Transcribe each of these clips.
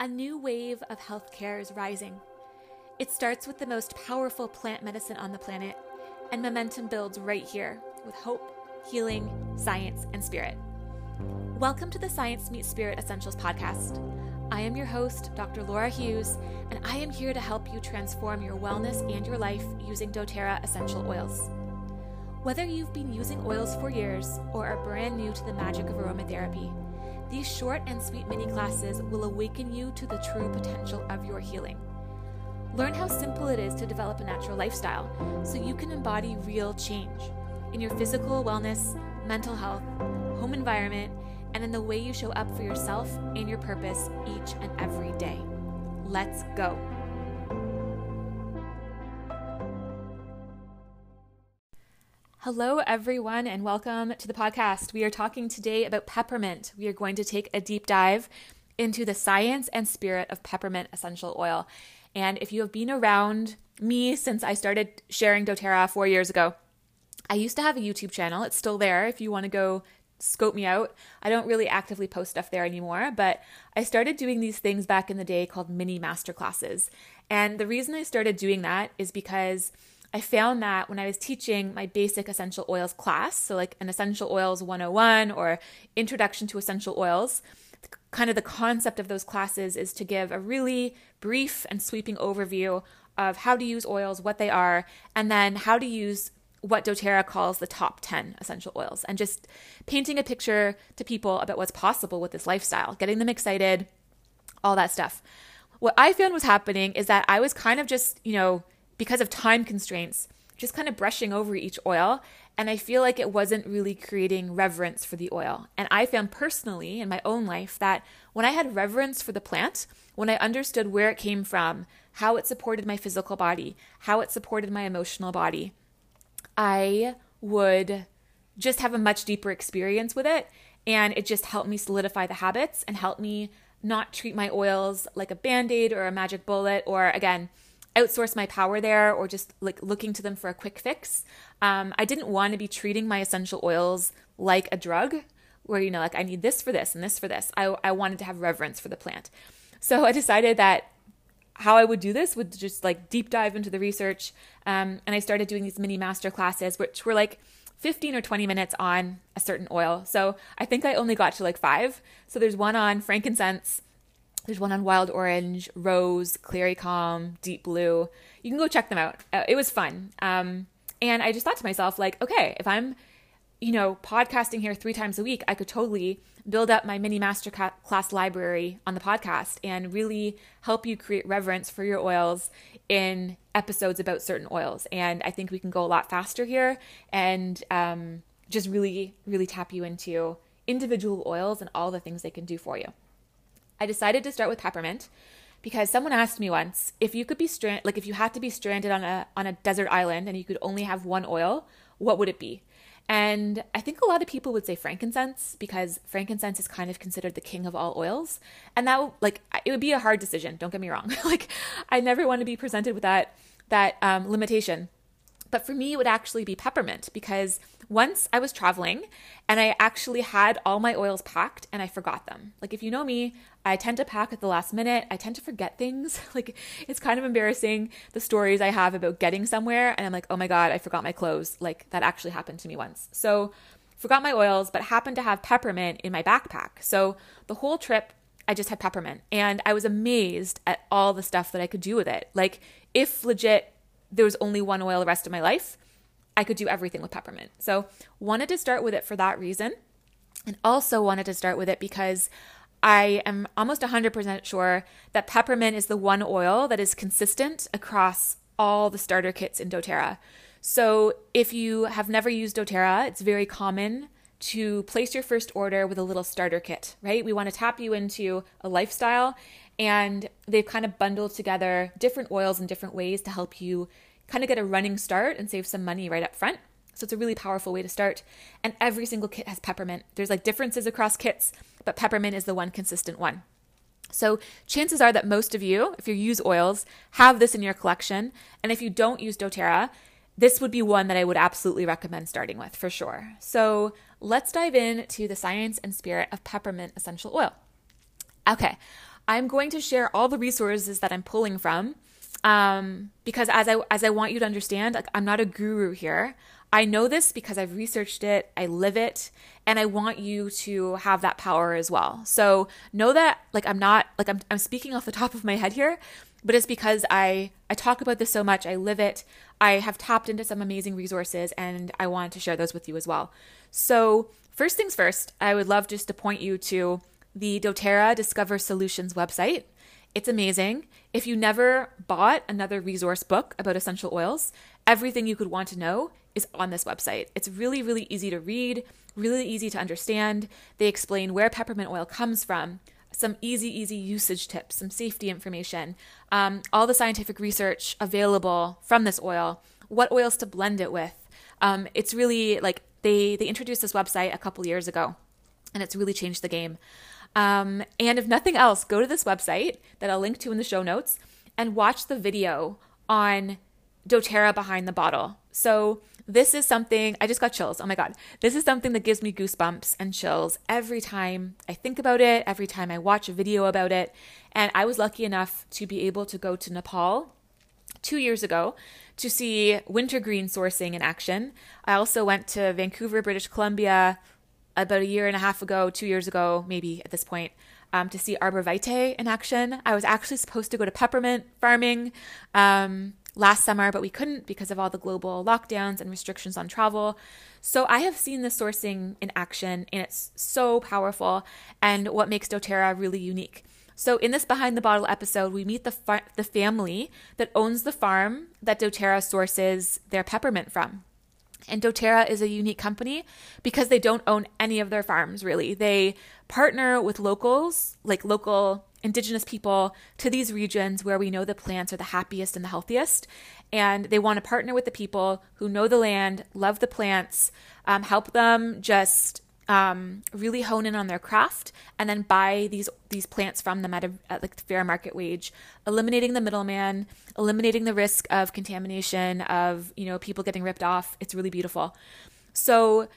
A new wave of healthcare is rising. It starts with the most powerful plant medicine on the planet, and momentum builds right here with hope, healing, science, and spirit. Welcome to the Science Meets Spirit Essentials podcast. I am your host, Dr. Laura Hughes, and I am here to help you transform your wellness and your life using doTERRA essential oils. Whether you've been using oils for years or are brand new to the magic of aromatherapy, these short and sweet mini classes will awaken you to the true potential of your healing. Learn how simple it is to develop a natural lifestyle so you can embody real change in your physical wellness, mental health, home environment, and in the way you show up for yourself and your purpose each and every day. Let's go. Hello, everyone, and welcome to the podcast. We are talking today about peppermint. We are going to take a deep dive into the science and spirit of peppermint essential oil. And if you have been around me since I started sharing doTERRA four years ago, I used to have a YouTube channel. It's still there if you want to go scope me out. I don't really actively post stuff there anymore, but I started doing these things back in the day called mini masterclasses. And the reason I started doing that is because I found that when I was teaching my basic essential oils class, so like an essential oils 101 or introduction to essential oils, kind of the concept of those classes is to give a really brief and sweeping overview of how to use oils, what they are, and then how to use what doTERRA calls the top 10 essential oils, and just painting a picture to people about what's possible with this lifestyle, getting them excited, all that stuff. What I found was happening is that I was kind of just, you know, because of time constraints, just kind of brushing over each oil. And I feel like it wasn't really creating reverence for the oil. And I found personally in my own life that when I had reverence for the plant, when I understood where it came from, how it supported my physical body, how it supported my emotional body, I would just have a much deeper experience with it. And it just helped me solidify the habits and help me not treat my oils like a band aid or a magic bullet or, again, outsource my power there or just like looking to them for a quick fix. Um, I didn't want to be treating my essential oils like a drug where, you know, like I need this for this and this for this. I, I wanted to have reverence for the plant. So I decided that how I would do this would just like deep dive into the research. Um, and I started doing these mini master classes, which were like 15 or 20 minutes on a certain oil. So I think I only got to like five. So there's one on frankincense, there's one on wild orange, rose, clary calm, deep blue. You can go check them out. Uh, it was fun. Um, and I just thought to myself, like, okay, if I'm, you know, podcasting here three times a week, I could totally build up my mini master class library on the podcast and really help you create reverence for your oils in episodes about certain oils. And I think we can go a lot faster here and um, just really, really tap you into individual oils and all the things they can do for you. I decided to start with peppermint because someone asked me once if you could be stranded like if you had to be stranded on a on a desert island and you could only have one oil, what would it be? And I think a lot of people would say frankincense because frankincense is kind of considered the king of all oils. And that like it would be a hard decision, don't get me wrong. like I never want to be presented with that that um, limitation. But for me, it would actually be peppermint because once I was traveling and I actually had all my oils packed and I forgot them. Like, if you know me, I tend to pack at the last minute. I tend to forget things. like, it's kind of embarrassing the stories I have about getting somewhere and I'm like, oh my God, I forgot my clothes. Like, that actually happened to me once. So, forgot my oils, but happened to have peppermint in my backpack. So, the whole trip, I just had peppermint and I was amazed at all the stuff that I could do with it. Like, if legit there was only one oil the rest of my life, I could do everything with peppermint. So, wanted to start with it for that reason. And also wanted to start with it because I am almost 100% sure that peppermint is the one oil that is consistent across all the starter kits in doTERRA. So, if you have never used doTERRA, it's very common to place your first order with a little starter kit, right? We want to tap you into a lifestyle and they've kind of bundled together different oils in different ways to help you kind of get a running start and save some money right up front. So it's a really powerful way to start. And every single kit has peppermint. There's like differences across kits, but peppermint is the one consistent one. So chances are that most of you, if you use oils, have this in your collection. And if you don't use doTERRA, this would be one that I would absolutely recommend starting with for sure. So let's dive into the science and spirit of peppermint essential oil. Okay, I'm going to share all the resources that I'm pulling from um, because as I as I want you to understand, like I'm not a guru here. I know this because I've researched it, I live it, and I want you to have that power as well. So know that like I'm not like I'm I'm speaking off the top of my head here, but it's because I I talk about this so much, I live it. I have tapped into some amazing resources and I want to share those with you as well. So, first things first, I would love just to point you to the doTERRA Discover Solutions website. It's amazing. If you never bought another resource book about essential oils, everything you could want to know is on this website. It's really, really easy to read, really easy to understand. They explain where peppermint oil comes from, some easy, easy usage tips, some safety information, um, all the scientific research available from this oil, what oils to blend it with. Um, it's really like they they introduced this website a couple years ago, and it's really changed the game. Um, and if nothing else, go to this website that I'll link to in the show notes and watch the video on doTERRA behind the bottle. So this is something I just got chills. Oh my god. This is something that gives me goosebumps and chills every time I think about it, every time I watch a video about it. And I was lucky enough to be able to go to Nepal 2 years ago to see wintergreen sourcing in action. I also went to Vancouver, British Columbia about a year and a half ago, 2 years ago, maybe at this point. Um, to see arbor vitae in action. I was actually supposed to go to peppermint farming um, last summer, but we couldn't because of all the global lockdowns and restrictions on travel. So I have seen the sourcing in action and it's so powerful and what makes doTERRA really unique. So in this behind the bottle episode, we meet the the family that owns the farm that doTERRA sources their peppermint from. And doTERRA is a unique company because they don't own any of their farms really. They partner with locals, like local indigenous people to these regions where we know the plants are the happiest and the healthiest. And they want to partner with the people who know the land, love the plants, um, help them just um, really hone in on their craft, and then buy these these plants from them at a at like fair market wage, eliminating the middleman, eliminating the risk of contamination, of you know people getting ripped off. It's really beautiful. So,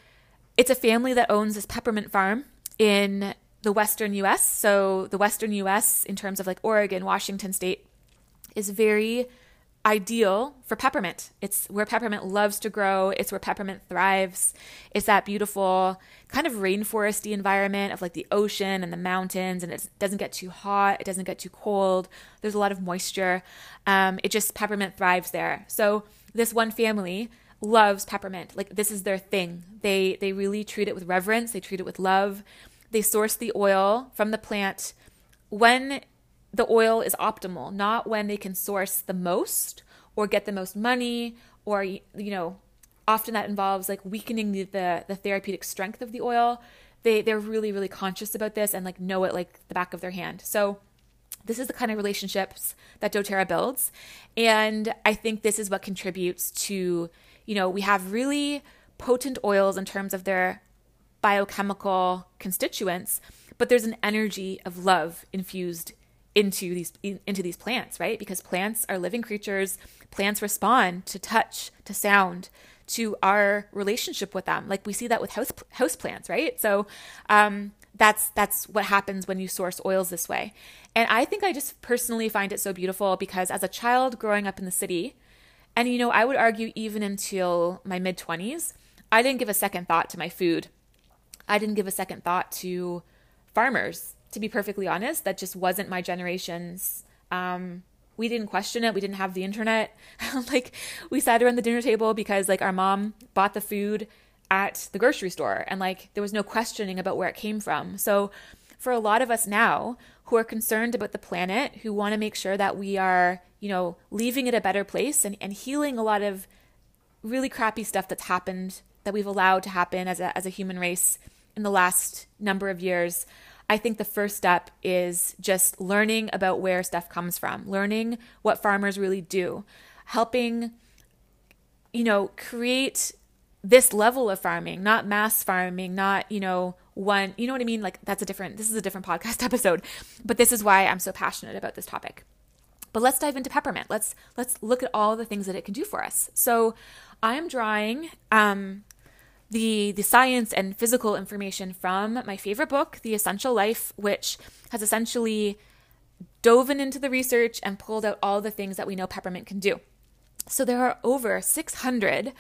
it's a family that owns this peppermint farm in the western US. So the western US, in terms of like Oregon, Washington state, is very ideal for peppermint. It's where peppermint loves to grow. It's where peppermint thrives. It's that beautiful kind of rainforesty environment of like the ocean and the mountains, and it doesn't get too hot. It doesn't get too cold. There's a lot of moisture. Um, it just peppermint thrives there. So this one family loves peppermint. Like this is their thing. They they really treat it with reverence. They treat it with love. They source the oil from the plant when the oil is optimal, not when they can source the most or get the most money or you know, often that involves like weakening the, the, the therapeutic strength of the oil. They they're really really conscious about this and like know it like the back of their hand. So this is the kind of relationships that doTERRA builds and I think this is what contributes to, you know, we have really potent oils in terms of their biochemical constituents, but there's an energy of love infused into these into these plants, right? Because plants are living creatures. Plants respond to touch, to sound, to our relationship with them. Like we see that with house house plants, right? So um, that's that's what happens when you source oils this way. And I think I just personally find it so beautiful because as a child growing up in the city, and you know, I would argue even until my mid 20s, I didn't give a second thought to my food I didn't give a second thought to farmers, to be perfectly honest. That just wasn't my generation's. Um, we didn't question it. We didn't have the internet. like we sat around the dinner table because like our mom bought the food at the grocery store and like there was no questioning about where it came from. So for a lot of us now who are concerned about the planet, who want to make sure that we are, you know, leaving it a better place and, and healing a lot of really crappy stuff that's happened that we've allowed to happen as a as a human race in the last number of years, I think the first step is just learning about where stuff comes from, learning what farmers really do, helping, you know, create this level of farming, not mass farming, not, you know, one, you know what I mean? Like that's a different, this is a different podcast episode, but this is why I'm so passionate about this topic. But let's dive into peppermint. Let's let's look at all the things that it can do for us. So, I am drawing um, the the science and physical information from my favorite book, The Essential Life, which has essentially dove into the research and pulled out all the things that we know peppermint can do. So there are over 600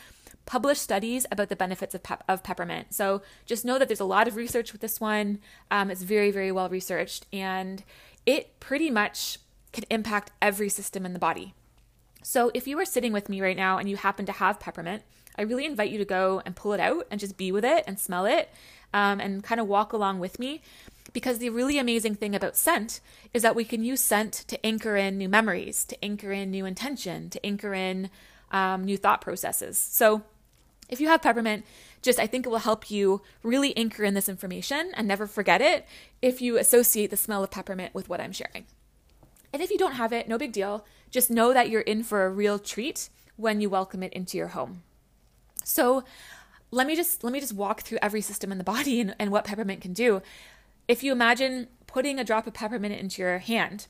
published studies about the benefits of, pep- of peppermint. So just know that there's a lot of research with this one. Um, it's very, very well researched, and it pretty much can impact every system in the body. So if you are sitting with me right now and you happen to have peppermint, I really invite you to go and pull it out and just be with it and smell it um, and kind of walk along with me. Because the really amazing thing about scent is that we can use scent to anchor in new memories, to anchor in new intention, to anchor in um, new thought processes. So if you have peppermint, just I think it will help you really anchor in this information and never forget it if you associate the smell of peppermint with what I'm sharing. And if you don't have it, no big deal. Just know that you're in for a real treat when you welcome it into your home. So, let me just let me just walk through every system in the body and, and what peppermint can do. If you imagine putting a drop of peppermint into your hand,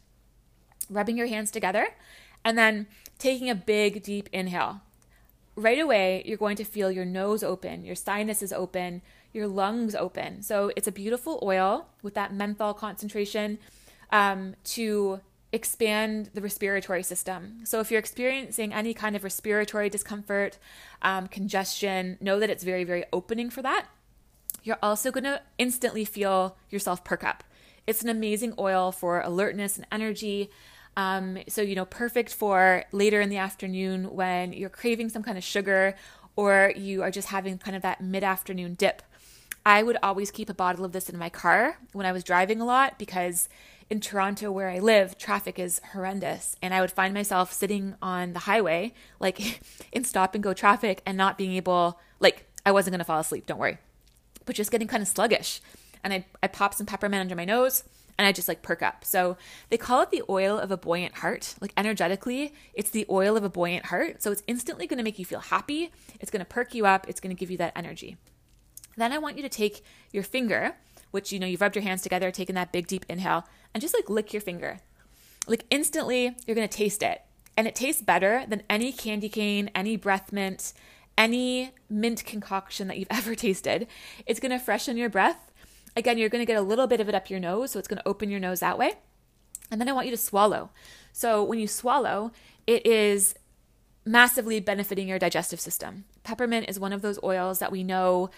rubbing your hands together, and then taking a big deep inhale. Right away, you're going to feel your nose open, your sinuses open, your lungs open. So it's a beautiful oil with that menthol concentration um, to expand the respiratory system. So, if you're experiencing any kind of respiratory discomfort, um, congestion, know that it's very, very opening for that. You're also going to instantly feel yourself perk up. It's an amazing oil for alertness and energy. Um, so, you know, perfect for later in the afternoon when you're craving some kind of sugar or you are just having kind of that mid afternoon dip. I would always keep a bottle of this in my car when I was driving a lot because in Toronto, where I live, traffic is horrendous. And I would find myself sitting on the highway, like in stop and go traffic, and not being able, like, I wasn't going to fall asleep, don't worry, but just getting kind of sluggish. And I, I pop some peppermint under my nose and I just like perk up. So they call it the oil of a buoyant heart. Like energetically, it's the oil of a buoyant heart. So it's instantly going to make you feel happy. It's going to perk you up. It's going to give you that energy. Then I want you to take your finger, which you know you've rubbed your hands together, taken that big deep inhale, and just like lick your finger. Like instantly, you're gonna taste it. And it tastes better than any candy cane, any breath mint, any mint concoction that you've ever tasted. It's gonna freshen your breath. Again, you're gonna get a little bit of it up your nose, so it's gonna open your nose that way. And then I want you to swallow. So when you swallow, it is massively benefiting your digestive system. Peppermint is one of those oils that we know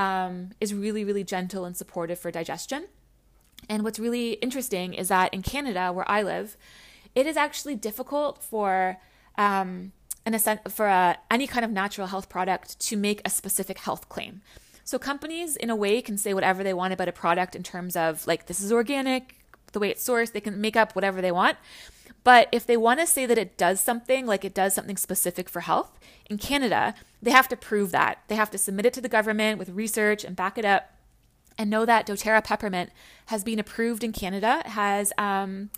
um, is really, really gentle and supportive for digestion. And what's really interesting is that in Canada, where I live, it is actually difficult for um, an for a, any kind of natural health product to make a specific health claim. So companies, in a way, can say whatever they want about a product in terms of like this is organic, the way it's sourced. They can make up whatever they want. But if they want to say that it does something, like it does something specific for health, in Canada, they have to prove that. They have to submit it to the government with research and back it up and know that doTERRA peppermint has been approved in Canada, has um,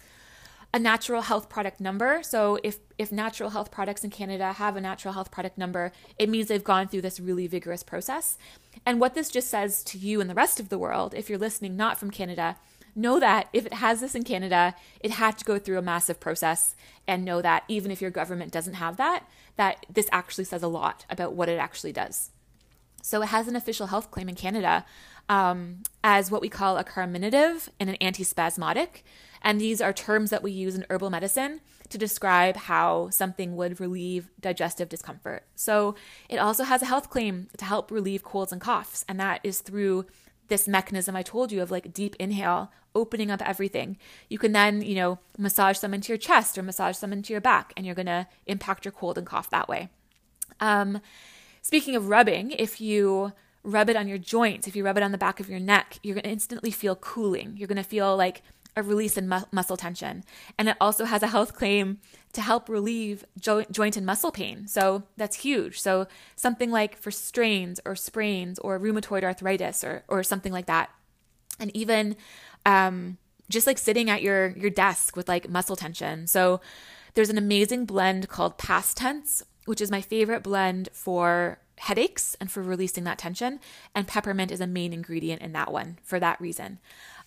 a natural health product number. So if if natural health products in Canada have a natural health product number, it means they've gone through this really vigorous process. And what this just says to you and the rest of the world, if you're listening not from Canada, know that if it has this in Canada, it had to go through a massive process and know that even if your government doesn't have that, that this actually says a lot about what it actually does. So it has an official health claim in Canada um, as what we call a carminative and an antispasmodic. And these are terms that we use in herbal medicine to describe how something would relieve digestive discomfort. So it also has a health claim to help relieve colds and coughs. And that is through this mechanism I told you of like deep inhale, opening up everything. You can then, you know, massage some into your chest or massage some into your back, and you're to impact your cold and cough that way. Um, speaking of rubbing, if you rub it on your joints, if you rub it on the back of your neck, you're to instantly feel cooling. You're to feel like a release in mu- muscle tension. And it also has a health claim to help relieve jo- joint and muscle pain. So that's huge. So something like for strains or sprains or rheumatoid arthritis or, or something like that. And even um, just like sitting at your, your desk with like muscle tension. So there's an amazing blend called Past Tense, which is my favorite blend for headaches and for releasing that tension. And peppermint is a main ingredient in that one for that reason.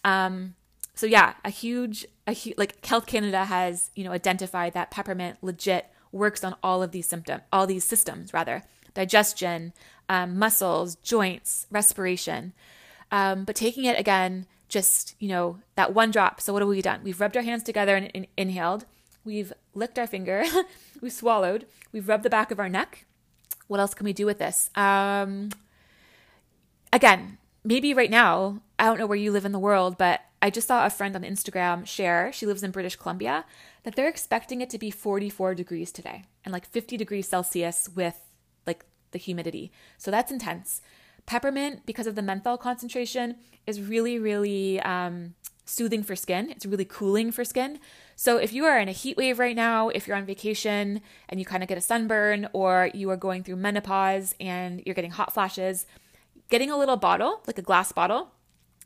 Um, so yeah, a huge, a like Health Canada has, you know, identified that peppermint legit works on all of these symptoms, all these systems rather, digestion, um, muscles, joints, respiration. Um, but taking it again just, you know, that one drop. So what have we done? We've rubbed our hands together and, and inhaled. We've licked our finger. we've swallowed. We've rubbed the back of our neck. What else can we do with this? Um, again, maybe right now, I don't know where you live in the world, but I just saw a friend on Instagram share, she lives in British Columbia, that they're expecting it to be 44 degrees today and like 50 degrees Celsius with like the humidity. So that's intense. Peppermint, because of the menthol concentration, is really, really um, soothing for skin. It's really cooling for skin. So if you are in a heat wave right now, if you're on vacation and you kind of get a sunburn, or you are going through menopause and you're getting hot flashes, getting a little bottle, like a glass bottle,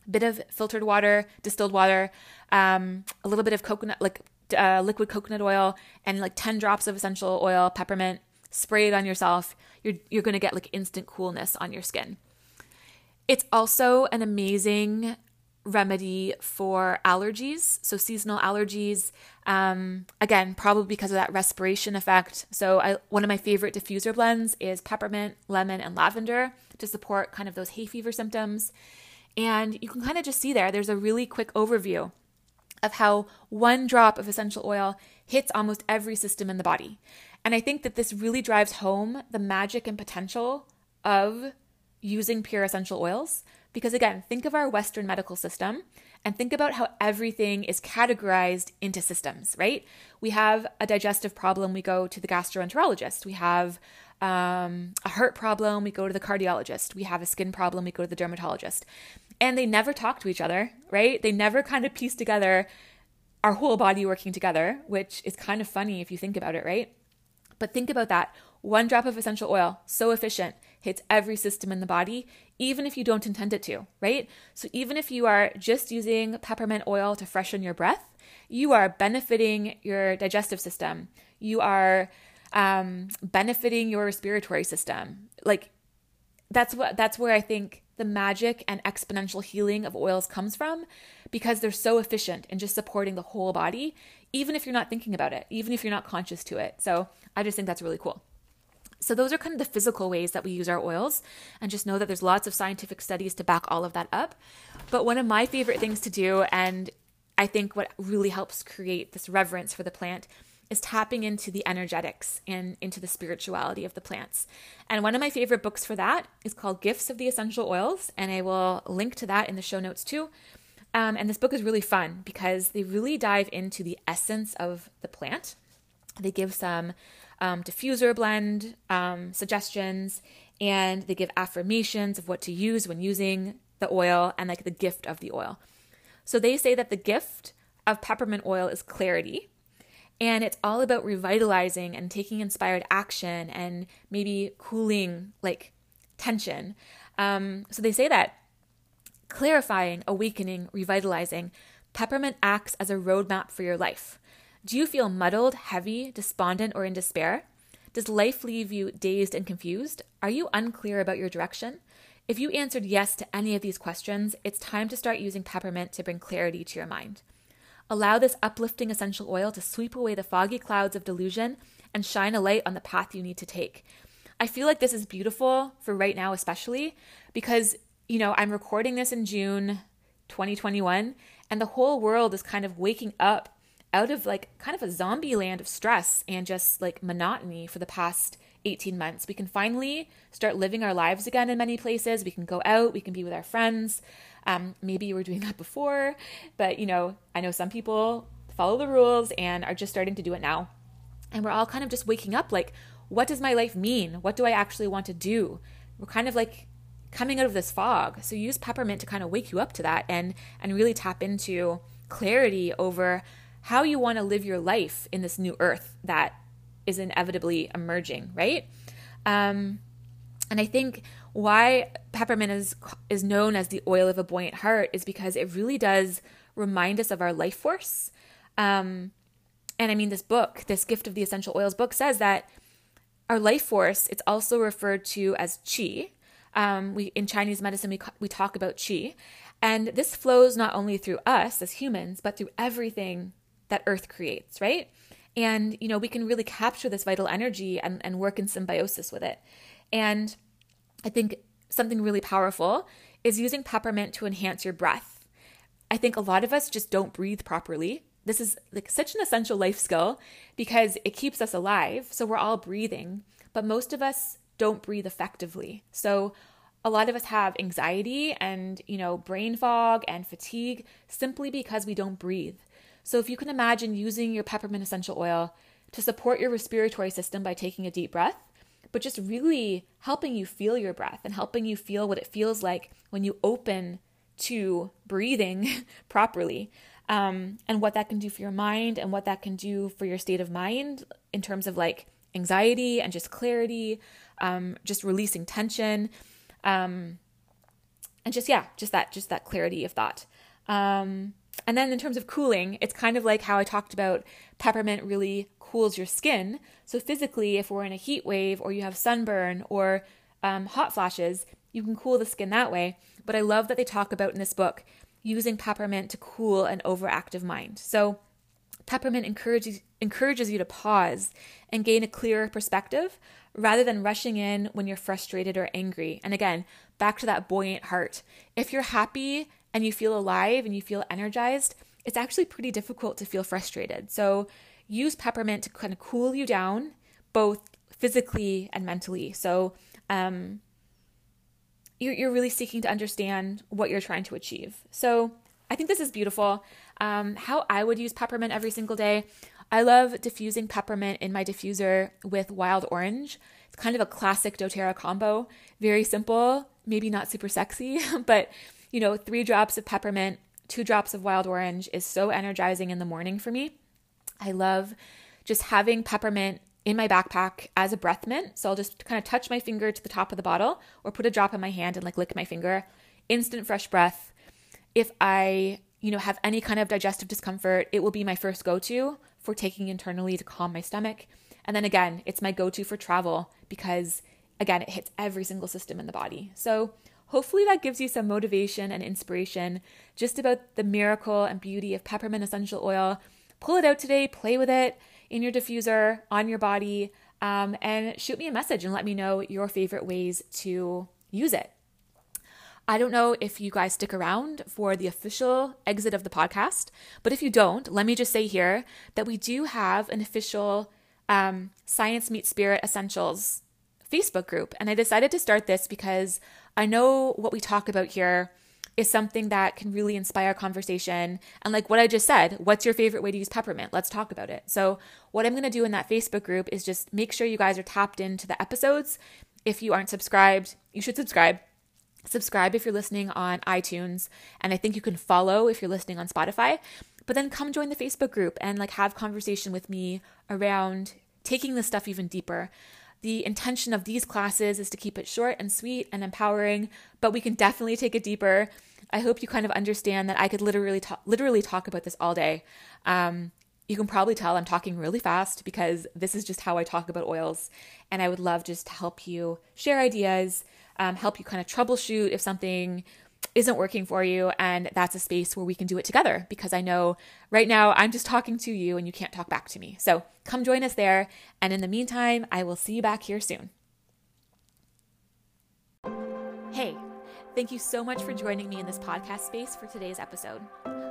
bit of filtered water, distilled water, um, a little bit of coconut, like uh, liquid coconut oil, and like 10 drops of essential oil, peppermint, spray it on yourself. You're, you're going to get like instant coolness on your skin. It's also an amazing remedy for allergies, so seasonal allergies. Um, again, probably because of that respiration effect. So, I, one of my favorite diffuser blends is peppermint, lemon, and lavender to support kind of those hay fever symptoms. And you can kind of just see there, there's a really quick overview of how one drop of essential oil hits almost every system in the body. And I think that this really drives home the magic and potential of using pure essential oils. Because again, think of our Western medical system and think about how everything is categorized into systems, right? We have a digestive problem, we go to the gastroenterologist. We have um, a heart problem, we go to the cardiologist. We have a skin problem, we go to the dermatologist. And they never talk to each other, right? They never kind of piece together our whole body working together, which is kind of funny if you think about it, right? But think about that. One drop of essential oil, so efficient, hits every system in the body, even if you don't intend it to, right? So even if you are just using peppermint oil to freshen your breath, you are benefiting your digestive system. You are um, benefiting your respiratory system. Like that's what that's where I think the magic and exponential healing of oils comes from because they're so efficient in just supporting the whole body, even if you're not thinking about it, even if you're not conscious to it. So I just think that's really cool. So, those are kind of the physical ways that we use our oils, and just know that there's lots of scientific studies to back all of that up. But one of my favorite things to do, and I think what really helps create this reverence for the plant, is tapping into the energetics and into the spirituality of the plants. And one of my favorite books for that is called Gifts of the Essential Oils, and I will link to that in the show notes too. Um, and this book is really fun because they really dive into the essence of the plant. They give some um, diffuser blend um, suggestions, and they give affirmations of what to use when using the oil and like the gift of the oil. So they say that the gift of peppermint oil is clarity and it's all about revitalizing and taking inspired action and maybe cooling like tension. Um, so they say that clarifying, awakening, revitalizing, peppermint acts as a roadmap for your life. Do you feel muddled, heavy, despondent, or in despair? Does life leave you dazed and confused? Are you unclear about your direction? If you answered yes to any of these questions, it's time to start using peppermint to bring clarity to your mind. Allow this uplifting essential oil to sweep away the foggy clouds of delusion and shine a light on the path you need to take. I feel like this is beautiful for right now, especially because, you know, I'm recording this in June 2021, and the whole world is kind of waking up out of like kind of a zombie land of stress and just like monotony for the past 18 months. We can finally start living our lives again in many places. We can go out, we can be with our friends. Um, maybe you were doing that before, but you know, I know some people follow the rules and are just starting to do it now. And we're all kind of just waking up like, what does my life mean? What do I actually want to do? We're kind of like coming out of this fog. So use peppermint to kind of wake you up to that and and really tap into clarity over how you want to live your life in this new earth that is inevitably emerging, right? Um, and I think why peppermint is is known as the oil of a buoyant heart is because it really does remind us of our life force. Um, and I mean, this book, this Gift of the Essential Oils book, says that our life force. It's also referred to as qi. Um, we in Chinese medicine we we talk about qi, and this flows not only through us as humans, but through everything that Earth creates, right? And you know we can really capture this vital energy and, and work in symbiosis with it. And I think something really powerful is using peppermint to enhance your breath. I think a lot of us just don't breathe properly. This is like such an essential life skill because it keeps us alive. So we're all breathing, but most of us don't breathe effectively. So a lot of us have anxiety and, you know, brain fog and fatigue simply because we don't breathe. So if you can imagine using your peppermint essential oil to support your respiratory system by taking a deep breath, but just really helping you feel your breath and helping you feel what it feels like when you open to breathing properly. Um, and what that can do for your mind and what that can do for your state of mind in terms of like anxiety and just clarity, um, just releasing tension, um, and just yeah, just that just that clarity of thought. Um, and then in terms of cooling, it's kind of like how I talked about peppermint really cools your skin. So physically, if we're in a heat wave or you have sunburn or um, hot flashes, you can cool the skin that way. But I love that they talk about in this book using peppermint to cool an overactive mind. So peppermint encourages encourages you to pause and gain a clearer perspective rather than rushing in when you're frustrated or angry. And again, back to that buoyant heart. If you're happy and you feel alive and you feel energized, it's actually pretty difficult to feel frustrated. So use peppermint to kind of cool you down, both physically and mentally. So um, you're, you're really seeking to understand what you're trying to achieve. So I think this is beautiful. Um, how I would use peppermint every single day. I love diffusing peppermint in my diffuser with wild orange. It's kind of a classic doTERRA combo. Very simple, maybe not super sexy, but you know, three drops of peppermint, two drops of wild orange is so energizing in the morning for me. I love just having peppermint in my backpack as a breath mint. So I'll just kind of touch my finger to the top of the bottle or put a drop in my hand and like lick my finger. Instant fresh breath. If I, you know, have any kind of digestive discomfort, it will be my first go-to for taking internally to calm my stomach. And then again, it's my go-to for travel because again, it hits every single system in the body. So hopefully that gives you some motivation and inspiration just about the miracle and beauty of peppermint essential oil. Pull it out today, play with it in your diffuser, on your body, um, and shoot me a message and let me know your favorite ways to use it. I don't know if you guys stick around for the official exit of the podcast, but if you don't, let me just say here that we do have an official um, Science Meet Spirit Essentials Facebook group. And I decided to start this because I know what we talk about here is something that can really inspire conversation. And like what I just said, what's your favorite way to use peppermint? Let's talk about it. So, what I'm going to do in that Facebook group is just make sure you guys are tapped into the episodes. If you aren't subscribed, you should subscribe. Subscribe if you're listening on iTunes, and I think you can follow if you're listening on Spotify. But then come join the Facebook group and like have conversation with me around taking this stuff even deeper. The intention of these classes is to keep it short and sweet and empowering, but we can definitely take it deeper. I hope you kind of understand that I could literally talk, literally talk about this all day. Um, you can probably tell I'm talking really fast because this is just how I talk about oils, and I would love just to help you share ideas, um, help you kind of troubleshoot if something isn't working for you. And that's a space where we can do it together because I know right now I'm just talking to you and you can't talk back to me. So come join us there. And in the meantime, I will see you back here soon. Hey, thank you so much for joining me in this podcast space for today's episode.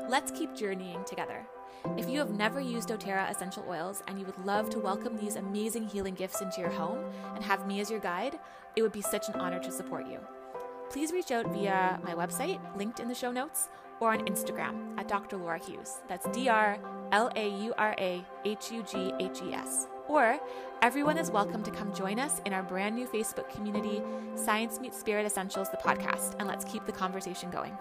Let's keep journeying together. If you have never used doTERRA essential oils and you would love to welcome these amazing healing gifts into your home and have me as your guide, it would be such an honor to support you please reach out via my website, linked in the show notes, or on Instagram at Dr. Laura Hughes. That's D R L A U R A H U G H E S. Or everyone is welcome to come join us in our brand new Facebook community, Science Meets Spirit Essentials, the podcast, and let's keep the conversation going.